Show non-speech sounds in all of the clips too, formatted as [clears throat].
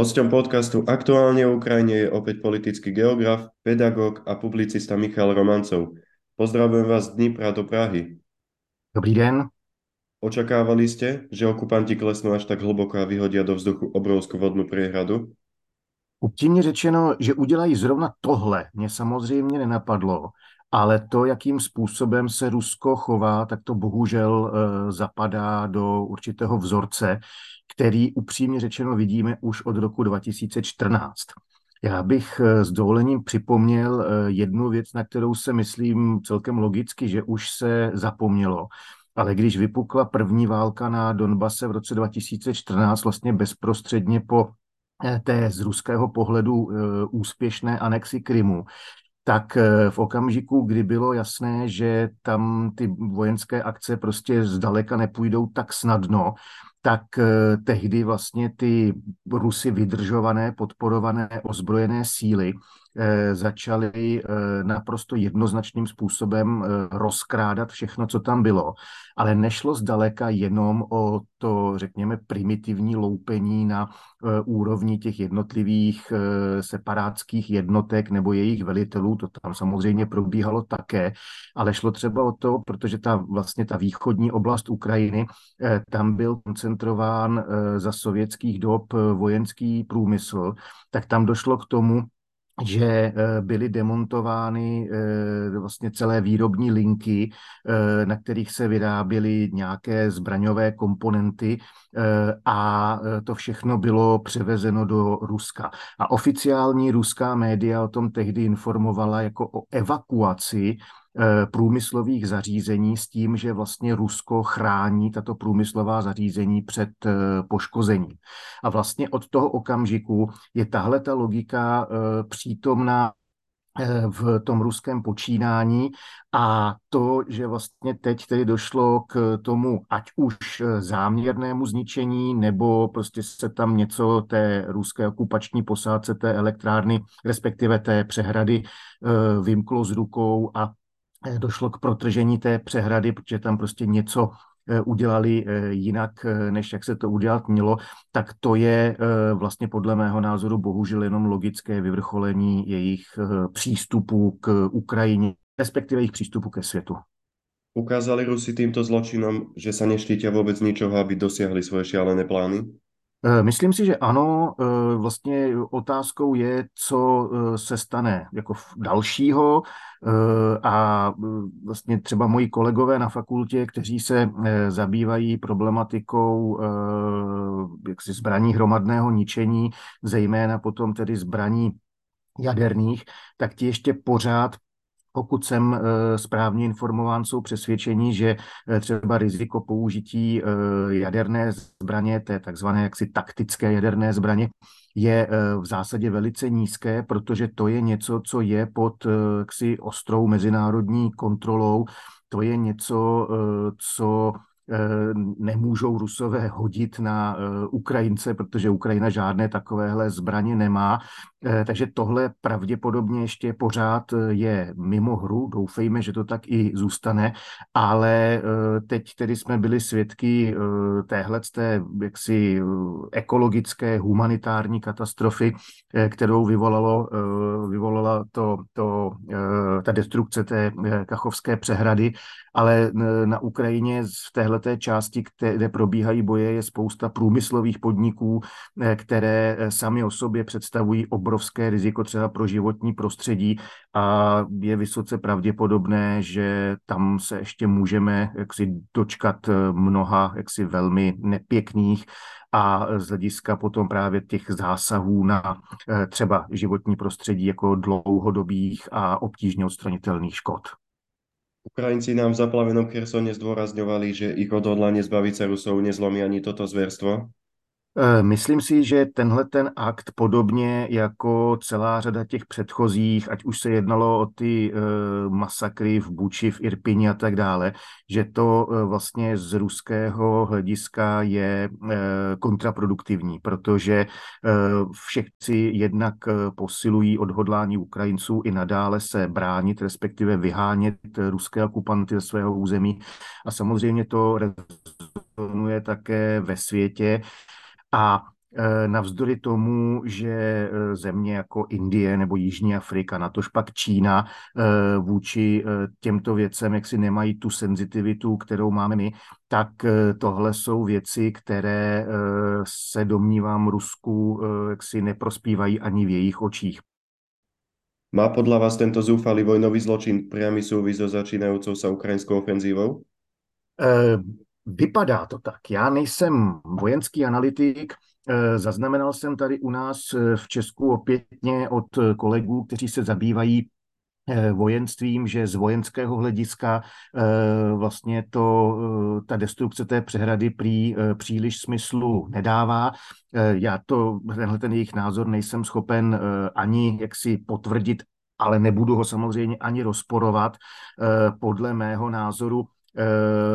Hosťom podcastu Aktuálne o Ukrajine je opäť politický geograf, pedagóg a publicista Michal Romancov. Pozdravujem vás z Dnipra do Prahy. Dobrý den. Očakávali ste, že okupanti klesnú až tak hlboko a vyhodia do vzduchu obrovskú vodnú priehradu? Upřímně řečeno, že udělají zrovna tohle, mě samozřejmě nenapadlo, ale to, jakým způsobem se Rusko chová, tak to bohužel e, zapadá do určitého vzorce, který upřímně řečeno vidíme už od roku 2014. Já bych eh, s dovolením připomněl eh, jednu věc, na kterou se myslím celkem logicky, že už se zapomnělo. Ale když vypukla první válka na Donbase v roce 2014, vlastně bezprostředně po eh, té z ruského pohledu úspěšné anexi Krymu, tak v okamžiku, kdy bylo jasné, že tam ty vojenské akce prostě zdaleka nepůjdou tak snadno, tak eh, tehdy vlastně ty Rusy vydržované, podporované ozbrojené síly Eh, začali eh, naprosto jednoznačným způsobem eh, rozkrádat všechno, co tam bylo. Ale nešlo zdaleka jenom o to, řekněme, primitivní loupení na úrovni těch jednotlivých separátských jednotek nebo jejich velitelů, to tam samozřejmě probíhalo také, ale šlo třeba o to, protože ta vlastně ta východní oblast Ukrajiny, tam byl koncentrován za sovětských dob vojenský průmysl, tak tam došlo k tomu, že eh, byly demontovány eh, vlastně celé výrobní linky, eh, na kterých se vyráběly nějaké zbraňové komponenty a to všechno bylo převezeno do Ruska. A oficiální ruská média o tom tehdy informovala jako o evakuaci průmyslových zařízení s tím, že vlastně Rusko chrání tato průmyslová zařízení před eh, poškozením. A vlastně od toho okamžiku je tahle ta logika eh, přítomná v tom ruském počínání a to, že vlastně teď tedy došlo k tomu, ať už záměrnému zničení, nebo prostě se tam něco té ruské okupační posádce té elektrárny, respektive té přehrady, vymklo z rukou a Eh, došlo k protržení té přehrady, protože tam prostě něco eh, udělali eh, jinak, než jak se to udělat mělo, tak to je vlastně podle mého názoru bohužel jenom logické vyvrcholení jejich přístupu k Ukrajině, respektive jejich přístupu ke světu. Ukázali Rusi týmto zločinom, že sa neštítia vôbec ničoho, aby dosiahli svoje šialené plány? Eh, myslím si, že ano. Eh, vlastně otázkou je, co eh, se stane jako dalšího a vlastně třeba moji kolegové na fakultě, kteří se zabývají problematikou jaksi zbraní hromadného ničení, zejména potom tedy zbraní jaderných, tak ti ještě pořád pokud jsem eh, správně informován, jsou přesvědčení, že eh, třeba riziko použití eh, jaderné zbraně, té takzvané jaksi taktické jaderné zbraně, je v zásadě velice nízké, protože to je něco, co je pod jaksi ostrou mezinárodní kontrolou. To je něco, co nemůžou Rusové hodit na Ukrajince, protože Ukrajina žádné takovéhle zbraně nemá. Eh, takže tohle pravděpodobně ještě pořád eh, je mimo hru, doufejme, že to tak i zůstane, ale eh, teď tedy jsme byli svědky téhle té jaksi ekologické, humanitární katastrofy, kterou vyvolalo, vyvolala to, to, ta destrukce té kachovské přehrady, ale na Ukrajině v téhleté části, kde probíhají boje, je spousta průmyslových podniků, které sami o sobě představují obrovské riziko třeba pro životní prostředí a je vysoce pravděpodobné, že tam se ještě můžeme jaksi dočkat eh, mnoha jaksi velmi nepěkných a z hlediska potom právě těch zásahů na eh, třeba životní prostředí jako dlouhodobých a obtížně odstranitelných škod. Ukrajinci nám v zaplavenom Chersone zdôrazňovali, že ich odhodlanie zbaviť sa Rusov nezlomí ani toto zverstvo. Eh, myslím si, že tenhle ten akt, podobně jako celá řada těch předchozích, ať už se jednalo o ty uh, masakry v Buči, v Irpini a tak dále, že to uh, vlastně z ruského hlediska je kontraproduktivní, protože všetci jednak posilují odhodlání Ukrajinců i nadále se bránit, respektive vyhánět ruské okupanty ze svého území. A samozřejmě to rezonuje také ve světě, a navzdory tomu, že země jako Indie nebo Jižní Afrika, natož pak Čína vůči těmto věcem, jak si nemají tu senzitivitu, kterou máme my, tak tohle jsou věci, které se domnívám Rusku jak si neprospívají ani v jejich očích. Má podľa vás tento zúfalý vojnový zločin priamy súvis so začínajúcou sa ukrajinskou ofenzívou? Vypadá to tak. Já nejsem vojenský analytik, e, zaznamenal jsem tady u nás e, v Česku opětně od kolegů, kteří se zabývají vojenstvím, že z vojenského hlediska vlastně to, ta destrukce té přehrady prý příliš smyslu nedává. Já to, tenhle ten jejich názor nejsem schopen ani jaksi potvrdit, ale nebudu ho samozřejmě ani rozporovat. Podle mého názoru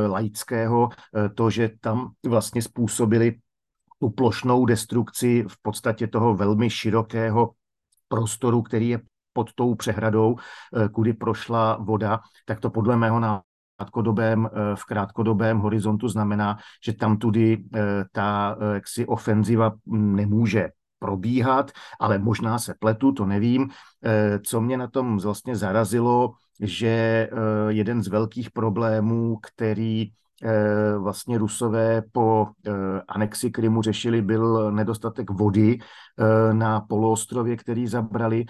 laického to, že tam vlastně způsobili tu plošnou destrukci v podstatě toho velmi širokého prostoru, který je pod tou přehradou, eh, kudy prošla voda, tak to podle mého krátkodobém, eh, v krátkodobém horizontu znamená, že tam tudy eh, ta jaksi ofenziva nemůže probíhat, ale možná se pletu, to nevím. Co mě na tom vlastně zarazilo, že jeden z velkých problémů, který vlastně Rusové po anexi Krymu řešili, byl nedostatek vody na poloostrově, který zabrali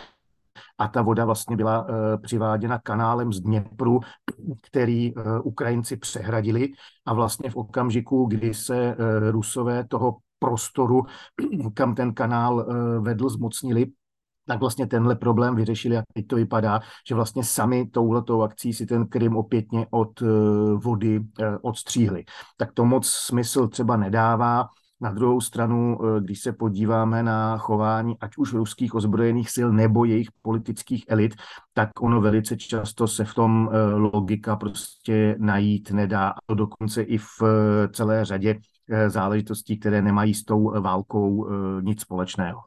a ta voda vlastně byla eh, přiváděna kanálem z Dněpru, který eh, Ukrajinci přehradili a vlastně v okamžiku, kdy se eh, Rusové toho prostoru, [clears throat] kam ten kanál vedl, zmocnili, tak vlastně tenhle problém vyřešili a teď to vypadá, že vlastně sami touhletou akcí si ten Krym opětně od vody odstříhli. Tak to moc smysl třeba nedává. Na druhou stranu, eh, když se podíváme na chování ať už ruských ozbrojených sil nebo jejich politických elit, tak ono velice často se v tom eh, logika prostě najít nedá. A to dokonce i v eh, celé řadě záležitostí, které nemají s tou válkou nic společného.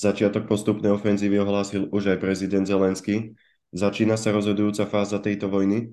Začiatok postupné ofenzívy ohlásil už aj prezident Zelenský. Začína sa rozhodujúca fáza tejto vojny?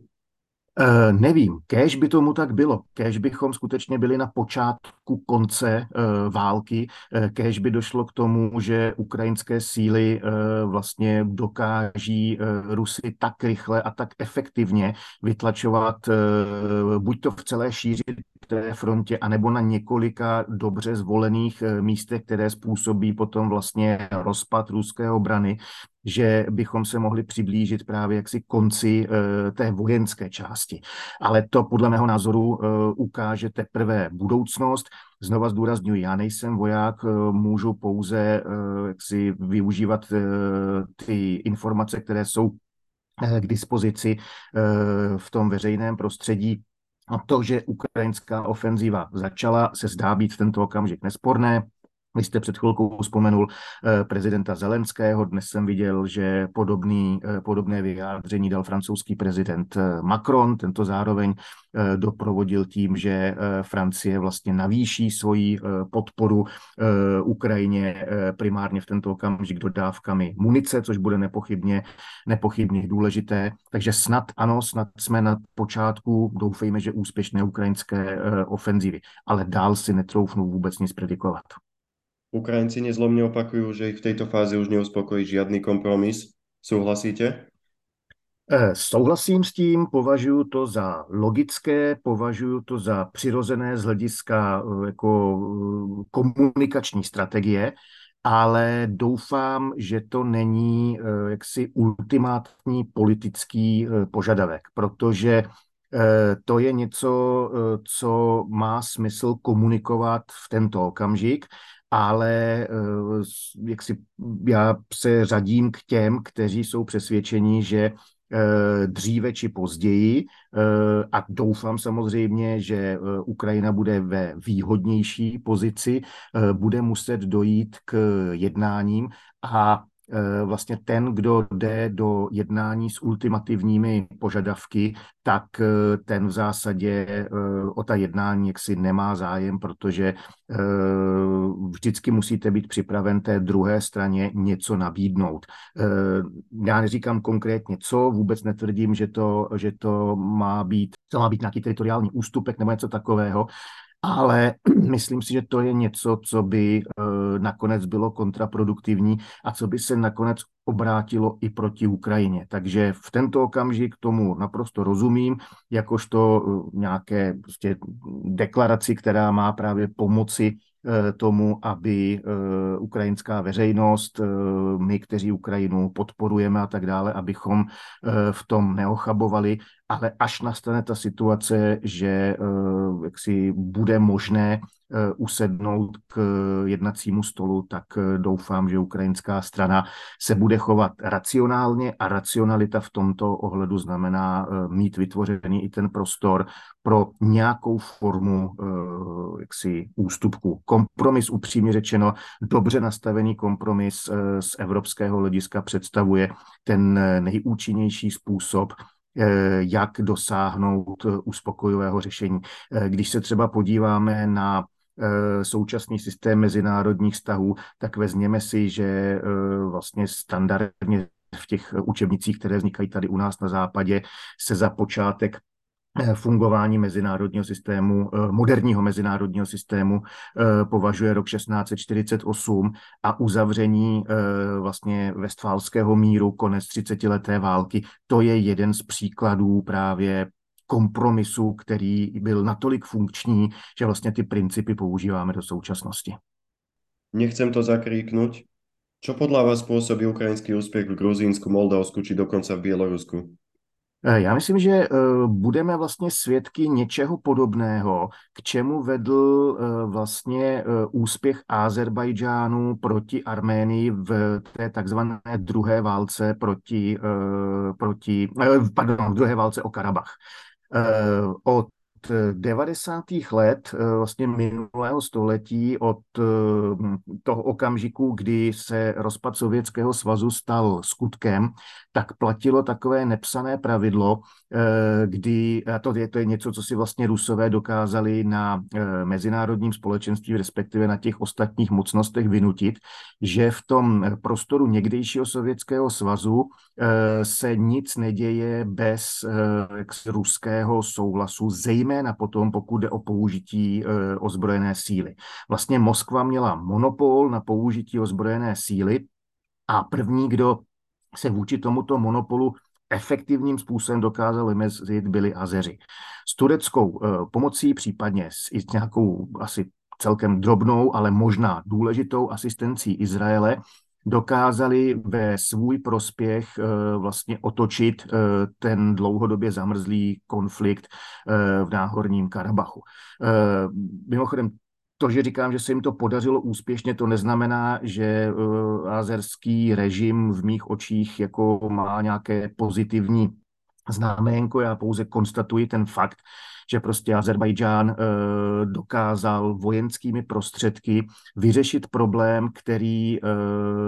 Uh, nevím, kéž by tomu tak bylo, kéž bychom skutečně byli na počátku konce uh, války, uh, kéž by došlo k tomu, že ukrajinské síly uh, vlastně dokáží uh, Rusy tak rychle a tak efektivně vytlačovat uh, buď to v celé šíři té frontě, anebo na několika dobře zvolených místech, které způsobí potom vlastně rozpad ruské obrany, že bychom se mohli přiblížit právě jaksi konci uh, té vojenské části. Ale to podle mého názoru uh, ukáže teprve budoucnost. Znova zdůraznuju, já nejsem voják, můžu pouze jaksi využívat ty informace, které jsou k dispozici v tom veřejném prostředí. A to, že ukrajinská ofenzíva začala, se zdá být v tento okamžik nesporné. Vy jste před chvilkou vzpomenul eh, prezidenta Zelenského. Dnes jsem viděl, že podobný, eh, podobné vyjádření dal francouzský prezident eh, Macron. Tento zároveň doprovodil tím, že Francie vlastně navýší svoji podporu Ukrajině primárně v tento okamžik dodávkami munice, což bude nepochybně, nepochybně důležité. Takže snad ano, snad jsme na počátku, doufejme, že úspěšné ukrajinské ofenzivy, ale dál si netroufnu vůbec nic predikovat. Ukrajinci nezlomne opakujú, že ich v tejto fázi už neuspokojí žiadny kompromis. Souhlasíte? Eh, souhlasím s tím, považuji to za logické, považuji to za přirozené z hlediska eh, jako eh, komunikační strategie, ale doufám, že to není jaksi ultimátní politický požadavek, protože to je něco, co má smysl komunikovat v tento okamžik ale eh, jak si já se řadím k těm, kteří jsou přesvědčeni, že eh, dříve či později eh, a doufám samozřejmě, že Ukrajina bude ve výhodnější pozici, bude muset dojít k jednáním a vlastně ten, kdo jde do jednání s ultimativními požadavky, tak eh, ten v zásadě eh, o ta jednání jaksi nemá zájem, protože vždycky musíte být připraven té druhé straně něco nabídnout. Já neříkám konkrétně co, vůbec netvrdím, že to, že to má být, to má být nějaký teritoriální ústupek nebo něco takového, ale [clears throat] myslím si, že to je něco, co by nakonec bylo kontraproduktivní a co by se nakonec obrátilo i proti Ukrajině. Takže v tento okamžik tomu naprosto rozumím, jakožto nějaké prostě deklaraci, která má právě pomoci Eh, tomu, aby eh, ukrajinská veřejnost, eh, my, kteří Ukrajinu podporujeme a tak dále, abychom v tom neochabovali, ale až nastane ta situace, že si bude možné usednout k jednacímu stolu, tak doufám, že ukrajinská strana se bude chovat racionálně a racionalita v tomto ohledu znamená mít vytvořený i ten prostor pro nějakou formu jaksi ústupku. Kompromis, upřímně řečeno, dobře nastavený kompromis z evropského hlediska představuje ten nejúčinnější způsob, jak dosáhnout uspokojivého řešení. Když se třeba podíváme na současný systém mezinárodních vztahů, tak vezměme si, že vlastně standardně v těch učebnicích, které vznikají tady u nás na západě, se za počátek Eh, fungování mezinárodního systému, eh, moderního mezinárodního systému eh, považuje rok 1648 a uzavření vlastně vestfálského míru, konec 30-leté války. To je jeden z příkladů právě kompromisu, který byl natolik funkční, že vlastně ty principy používáme do současnosti. Nechcem to zakríknuť. Čo podľa vás spôsobí ukrajinský úspěch v Gruzínsku, Moldavsku či dokonce v Bělorusku? Eh, já myslím, že eh, budeme vlastně svědky něčeho podobného, k čemu vedl eh, vlastně úspěch Azerbajdžánu proti Arménii v té takzvané druhé válce proti, proti pardon, druhé válce o Karabach. Od 90. let eh, vlastně minulého století od eh, toho okamžiku, kdy se rozpad Sovětského svazu stal skutkem, tak platilo takové nepsané pravidlo, kdy, a to je, to je něco, co si vlastně Rusové dokázali na mezinárodním společenství, respektive na těch ostatních mocnostech vynutit, že v tom prostoru někdejšího Sovětského svazu se nic neděje bez ruského souhlasu, zejména potom, pokud jde o použití ozbrojené síly. Vlastně Moskva měla monopol na použití ozbrojené síly a první, kdo se vůči tomuto monopolu efektivním způsobem dokázal vymezit, byli Azeři. S tureckou e, pomocí, případně s, nějakou asi celkem drobnou, ale možná důležitou asistencí Izraele, dokázali ve svůj prospěch eh, vlastně otočit eh, ten dlouhodobě zamrzlý konflikt eh, v Náhorním Karabachu. Mimochodem, to, že říkám, že se jim to podařilo úspěšně, to neznamená, že azerský režim v mých očích jako má nějaké pozitivní známénko, já pouze konstatuji ten fakt, že prostě Azerbajdžán eh, dokázal vojenskými prostředky vyřešit problém, který eh,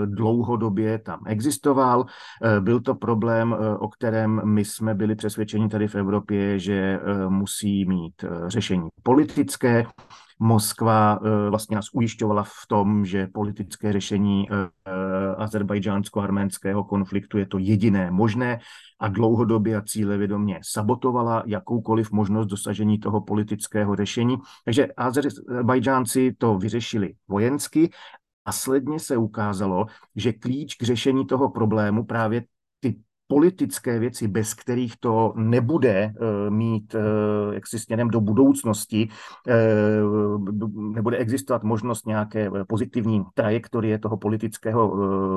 dlouhodobě tam existoval. Eh, byl to problém, o kterém my jsme byli přesvědčeni tady v Evropě, že musí mít řešení politické, Moskva vlastně nás ujišťovala v tom, že politické řešení azerbajdžánsko-arménského konfliktu je to jediné možné a dlouhodobě a cílevědomě sabotovala jakoukoliv možnost dosažení toho politického řešení. Takže Azerbajdžánci to vyřešili vojensky a sledně se ukázalo, že klíč k řešení toho problému právě ty politické věci, bez kterých to nebude uh, mít uh, jaksi směrem do budoucnosti, uh, nebude existovat možnost nějaké pozitivní trajektorie toho politického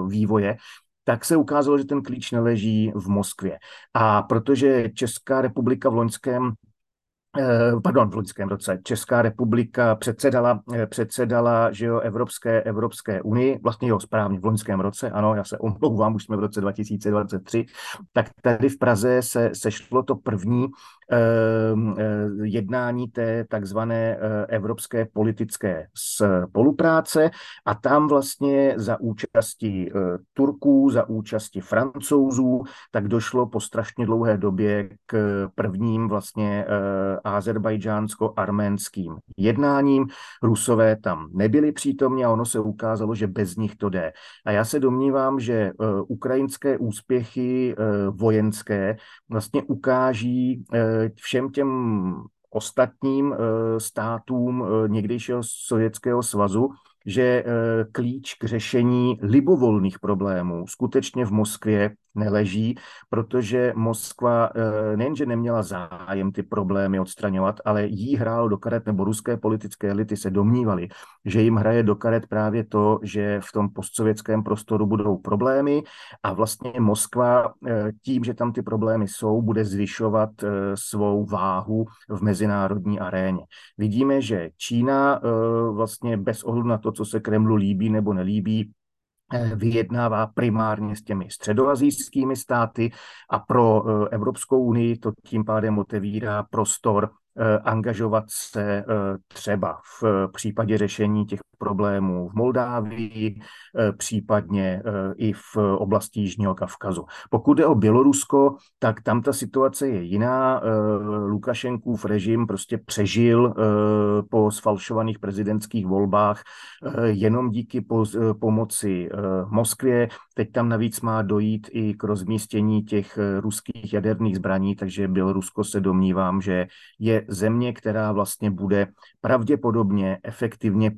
vývoje, tak se ukázalo, že ten klíč neleží v Moskvě. A protože Česká republika v loňském Eh, pardon, v loňském roce. Česká republika předsedala, eh, předsedala že jo, Evropské, Evropské unii, vlastně jo, správně v loňském roce, ano, já se omlouvám, už jsme v roce 2023, tak tady v Praze se sešlo to první eh, jednání té takzvané eh, evropské politické spolupráce a tam vlastně za účasti eh, Turků, za účasti Francouzů, tak došlo po strašně dlouhé době k prvním vlastně azerbajdžánsko-arménským jednáním. Rusové tam nebyli přítomni a ono se ukázalo, že bez nich to jde. A já se domnívám, že ukrajinské úspěchy vojenské vlastně ukáží všem těm ostatním státům někdejšího Sovětského svazu, že eh, klíč k řešení libovolných problémů skutečně v Moskvě neleží, protože Moskva eh, nejenže neměla zájem ty problémy odstraňovat, ale jí hrálo do karet, nebo ruské politické elity se domnívaly, že jim hraje do karet právě to, že v tom postsovětském prostoru budou problémy a vlastně Moskva eh, tím, že tam ty problémy jsou, bude zvyšovat svou váhu v mezinárodní aréně. Vidíme, že Čína vlastně bez ohledu na to, co se Kremlu líbí nebo nelíbí, eh, vyjednává primárně s těmi středoazijskými státy a pro eh, Evropskou unii to tím pádem otevírá prostor Eh, angažovat se eh, třeba v případě řešení těch problémů v Moldávii, eh, případně i v oblasti Jižního Kavkazu. Pokud jde o Bělorusko, tak tam ta situace je jiná. Lukašenkův režim prostě přežil po sfalšovaných prezidentských volbách jenom díky pomoci Moskvě. Teď tam navíc má dojít i k rozmístění těch ruských jaderných zbraní, takže Bělorusko se domnívám, že je země, která vlastně bude pravděpodobně efektivně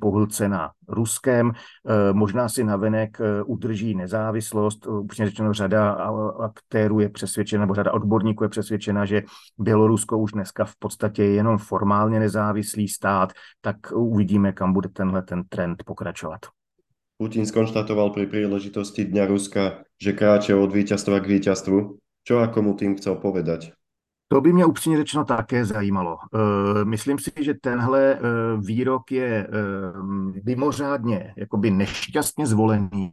pohlcená Ruskem, eh, možná si navenek eh, udrží nezávislost, upřímně řečeno řada aktérů je přesvědčena, nebo řada odborníků je přesvědčena, že Bělorusko už dneska v podstatě je jenom formálně nezávislý stát, tak uvidíme, kam bude tenhle ten trend pokračovat. Putin skonštatoval pri príležitosti Dňa Ruska, že kráče od víťazstva k víťazstvu. Čo a komu tým chcel povedať? To by mě upřímně řečeno také zajímalo. Eh, myslím si, že tenhle eh, výrok je eh, mimořádně jakoby nešťastně zvolený,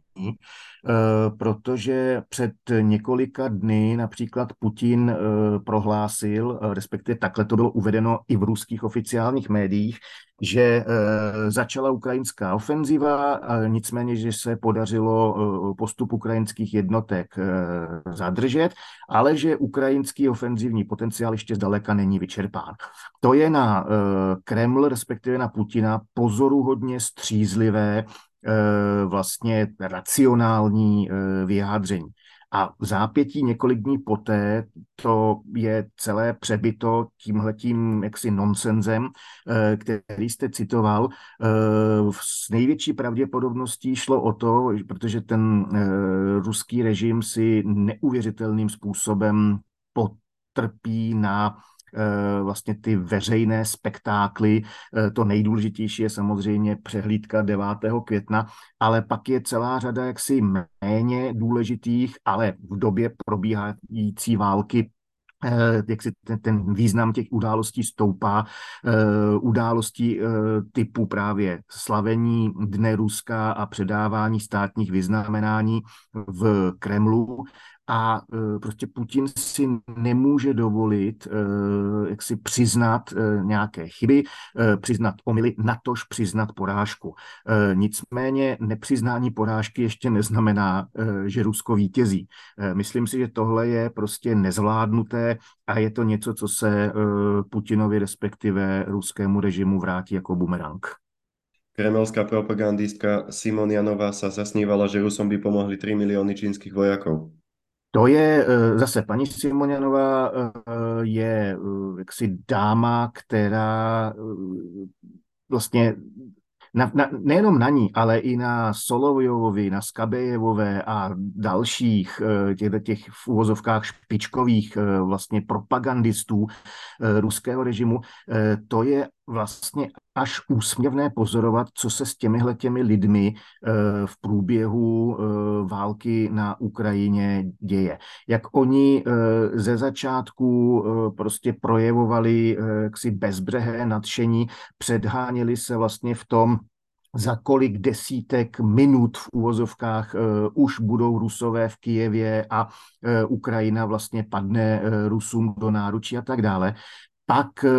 protože před několika dny například Putin prohlásil, respektive takhle to bylo uvedeno i v ruských oficiálních médiích, že eh, začala ukrajinská ofenziva, nicméně, že se podařilo eh, postup ukrajinských jednotek eh, zadržet, ale že ukrajinský ofenzivní potenciál ještě zdaleka není vyčerpán. To je na Kreml, respektive na Putina, pozoruhodně střízlivé vlastně racionální vyjádření. A v zápětí několik dní poté to je celé přebyto tímhletím jaksi nonsenzem, eh, který jste citoval. Eh, s největší pravděpodobností šlo o to, protože ten eh, ruský režim si neuvěřitelným způsobem potrpí na Eh, vlastně ty veřejné spektákly. Eh, to nejdůležitější je samozřejmě přehlídka 9. května, ale pak je celá řada jaksi méně důležitých, ale v době probíhající války eh, jak si ten, ten význam těch událostí stoupá, událostí typu právě slavení Dne Ruska a předávání státních vyznamenání v Kremlu a e, prostě Putin si nemůže dovolit e, jak si přiznat e, nějaké chyby, přiznat omily, natož přiznat porážku. Nicméně nepřiznání porážky ještě neznamená, že Rusko vítězí. Myslím si, že tohle je prostě nezvládnuté a je to něco, co se Putinovi respektive ruskému režimu vrátí jako bumerang. Kremelská propagandistka Simon Janová sa zasnívala, že Rusom by pomohli 3 milióny čínskych vojakov. To je eh, zase paní Simonianová eh, je eh, jaksi dáma, která vlastně na, na, nejenom na ní, ale i na Solovojovi, na Skabejevové a dalších těch, těch v úvozovkách špičkových vlastně propagandistů ruského režimu, to je vlastně až úsměvné pozorovat, co se s těmihle těmi lidmi eh, v průběhu eh, války na Ukrajině děje. Jak oni eh, ze začátku prostě projevovali jaksi bezbřehé nadšení, předháněli se vlastně v tom, za kolik desítek minut v úvozovkách uh, už budou Rusové v Kijevě a uh, Ukrajina vlastně padne uh, Rusům do náručí a tak dále pak eh,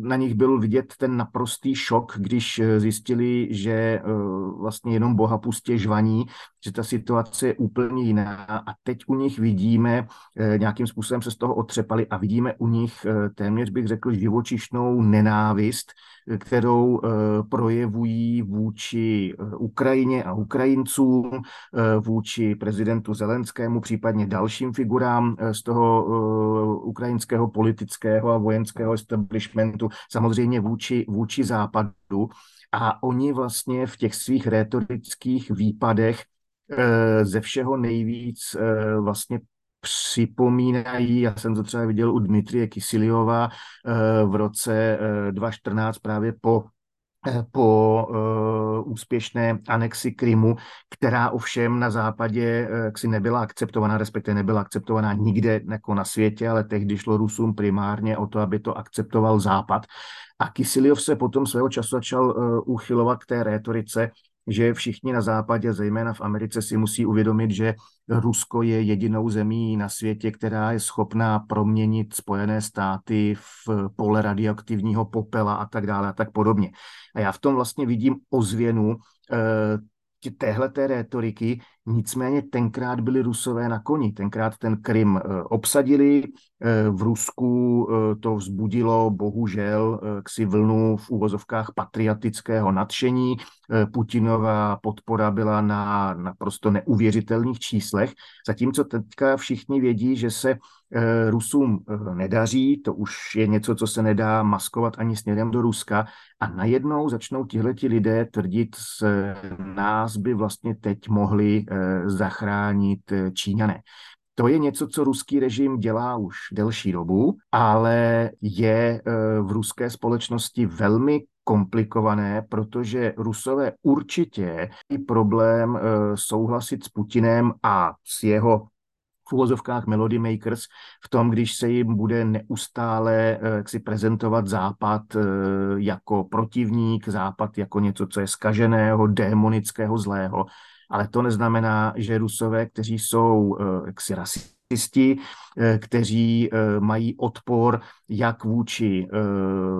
na nich byl vidět ten naprostý šok, když eh, zjistili, že eh, vlastně jenom boha pustě žvaní, že ta situace je úplně jiná. A teď u nich vidíme, nějakým způsobem se z toho otřepali a vidíme u nich téměř bych řekl živočišnou nenávist, kterou projevují vůči Ukrajině a Ukrajincům, vůči prezidentu Zelenskému, případně dalším figurám z toho ukrajinského politického a vojenského vojenského establishmentu, samozřejmě vůči, vůči západu. A oni vlastně v těch svých retorických výpadech ze všeho nejvíc vlastně připomínají, já jsem to třeba viděl u Dmitrie Kisiliova v roce 2014 právě po Eh, po uh, úspěšné anexi Krymu, která ovšem na západě uh, jaksi nebyla akceptovaná, respektive nebyla akceptovaná nikde jako na světě, ale tehdy šlo Rusům primárně o to, aby to akceptoval Západ. A Kisiliov se potom svého času začal uh, uchylovat k té rétorice, že všichni na západě, zejména v Americe, si musí uvědomit, že Rusko je jedinou zemí na světě, která je schopná proměnit Spojené státy v pole radioaktivního popela a tak dále a tak podobně. A já v tom vlastně vidím ozvěnu eh, téhle té nicméně tenkrát byli Rusové na koni, tenkrát ten Krym eh, obsadili, eh, v Rusku eh, to vzbudilo bohužel ksi vlnu v úvozovkách patriotického nadšení, Putinová podpora byla na naprosto neuvěřitelných číslech, zatímco teďka všichni vědí, že se Rusům nedaří, to už je něco, co se nedá maskovat ani směrem do Ruska. A najednou začnou tihleti lidé tvrdit, z nás by vlastně teď mohli zachránit Číňané. To je něco, co ruský režim dělá už delší dobu, ale je v ruské společnosti velmi komplikované, protože Rusové určitě i problém souhlasit s Putinem a s jeho v uvozovkách Melody Makers v tom, když se jim bude neustále eh, jak si prezentovat Západ eh, jako protivník, Západ jako něco, co je skaženého, démonického, zlého. Ale to neznamená, že Rusové, kteří jsou eh, jaksi rasisti, kteří mají odpor jak vůči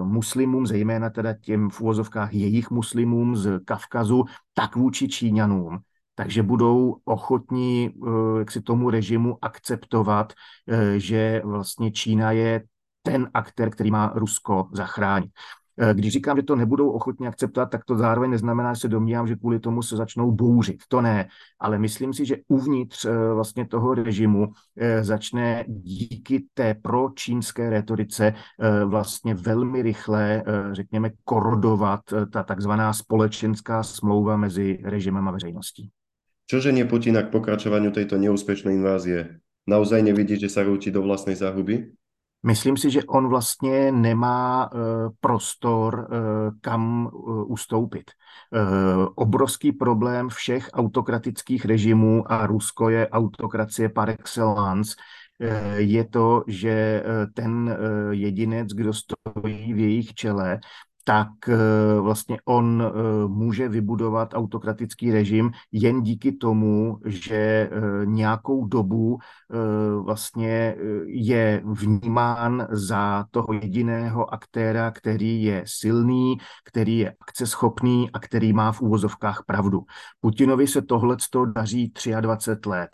muslimům, zejména teda těm v uvozovkách jejich muslimům z Kavkazu, tak vůči Číňanům takže budou ochotní eh, jak si tomu režimu akceptovat, eh, že vlastně Čína je ten aktér, který má Rusko zachránit. Eh, když říkám, že to nebudou ochotní akceptovat, tak to zároveň neznamená, že se domnívám, že kvůli tomu se začnou bouřit. To ne, ale myslím si, že uvnitř vlastně toho režimu začne díky té pročínské retorice vlastně velmi rychle, řekněme, korodovat ta takzvaná společenská smlouva mezi režimem a veřejností. Čo ženie Putina k pokračovaniu tejto neúspešnej invázie? Naozaj nevidí, že sa rúti do vlastnej záhuby? Myslím si, že on vlastně nemá uh, prostor, uh, kam uh, ustoupit. Obrovský problém všech autokratických režimů a Rusko je autokracie par excellence, je to, že ten jedinec, kdo stojí v jejich čele, tak eh, vlastně on eh, může vybudovat autokratický režim jen díky tomu, že eh, nějakou dobu vlastně je vnímán za toho jediného aktéra, který je silný, který je akceschopný a který má v úvozovkách pravdu. Putinovi se tohle daří 23 let.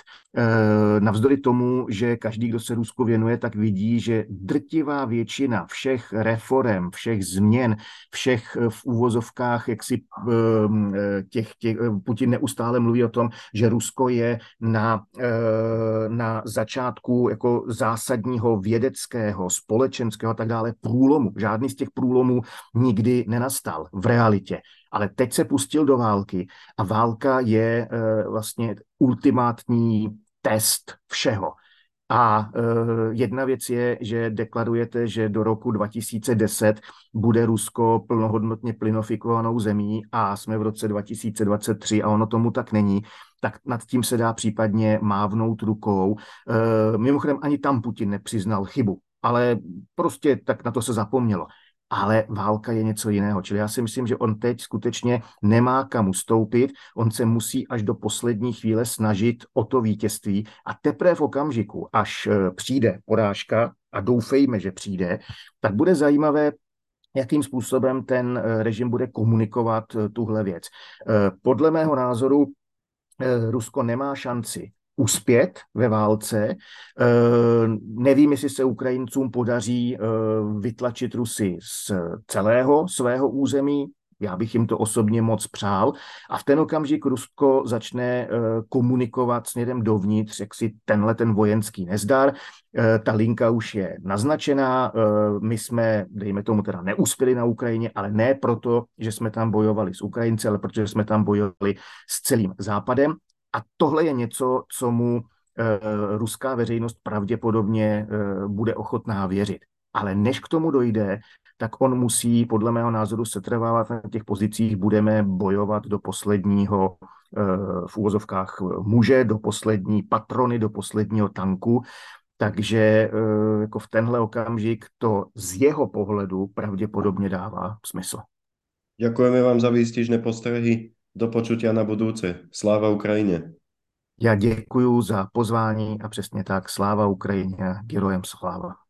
Navzdory tomu, že každý, kdo se Rusku věnuje, tak vidí, že drtivá většina všech reform, všech změn, všech eh, v úvozovkách, jak si ehm, eh, těch, těch, eh, Putin neustále mluví o tom, že Rusko je na, na začátku jako zásadního vědeckého, společenského a tak dále průlomu. Žádný z těch průlomů nikdy nenastal v realitě. Ale teď se pustil do války a válka je vlastně ultimátní test všeho. A uh, jedna věc je, že deklarujete, že do roku 2010 bude Rusko plnohodnotně plynofikovanou zemí a jsme v roce 2023 a ono tomu tak není, tak nad tím se dá případně mávnout rukou. Uh, mimochodem ani tam Putin nepřiznal chybu, ale prostě tak na to se zapomnělo ale válka je něco jiného. Čili já si myslím, že on teď skutečně nemá kam ustoupit, on se musí až do poslední chvíle snažit o to vítězství a teprve v okamžiku, až eh, přijde porážka, a doufejme, že přijde, tak bude zajímavé, jakým způsobem ten eh, režim bude komunikovat eh, tuhle věc. Podle mého názoru Rusko nemá šanci uspět ve válce. Eh, nevím, jestli se Ukrajincům podaří eh, vytlačit Rusy z celého svého území. Já bych jim to osobně moc přál. A v ten okamžik Rusko začne eh, komunikovat směrem dovnitř, jak si tenhle ten vojenský nezdar. Ta linka už je naznačená. My jsme, dejme tomu teda, neuspěli na Ukrajině, ale ne proto, že jsme tam bojovali s Ukrajinci, ale protože jsme tam bojovali s celým západem. A tohle je něco, co mu ruská veřejnost pravděpodobně bude ochotná věřit. Ale než k tomu dojde, tak on musí podle mého názoru setrvávat na těch pozicích, budeme bojovat do posledního eh, v úvozovkách muže, do poslední patrony, do posledního tanku. Takže eh, jako v tenhle okamžik to z jeho pohledu pravděpodobně dává smysl. Děkujeme vám za výstižné postrehy. Do počutia na budouce. Sláva Ukrajině. Já děkuji za pozvání a přesně tak sláva Ukrajině, gerojem sláva.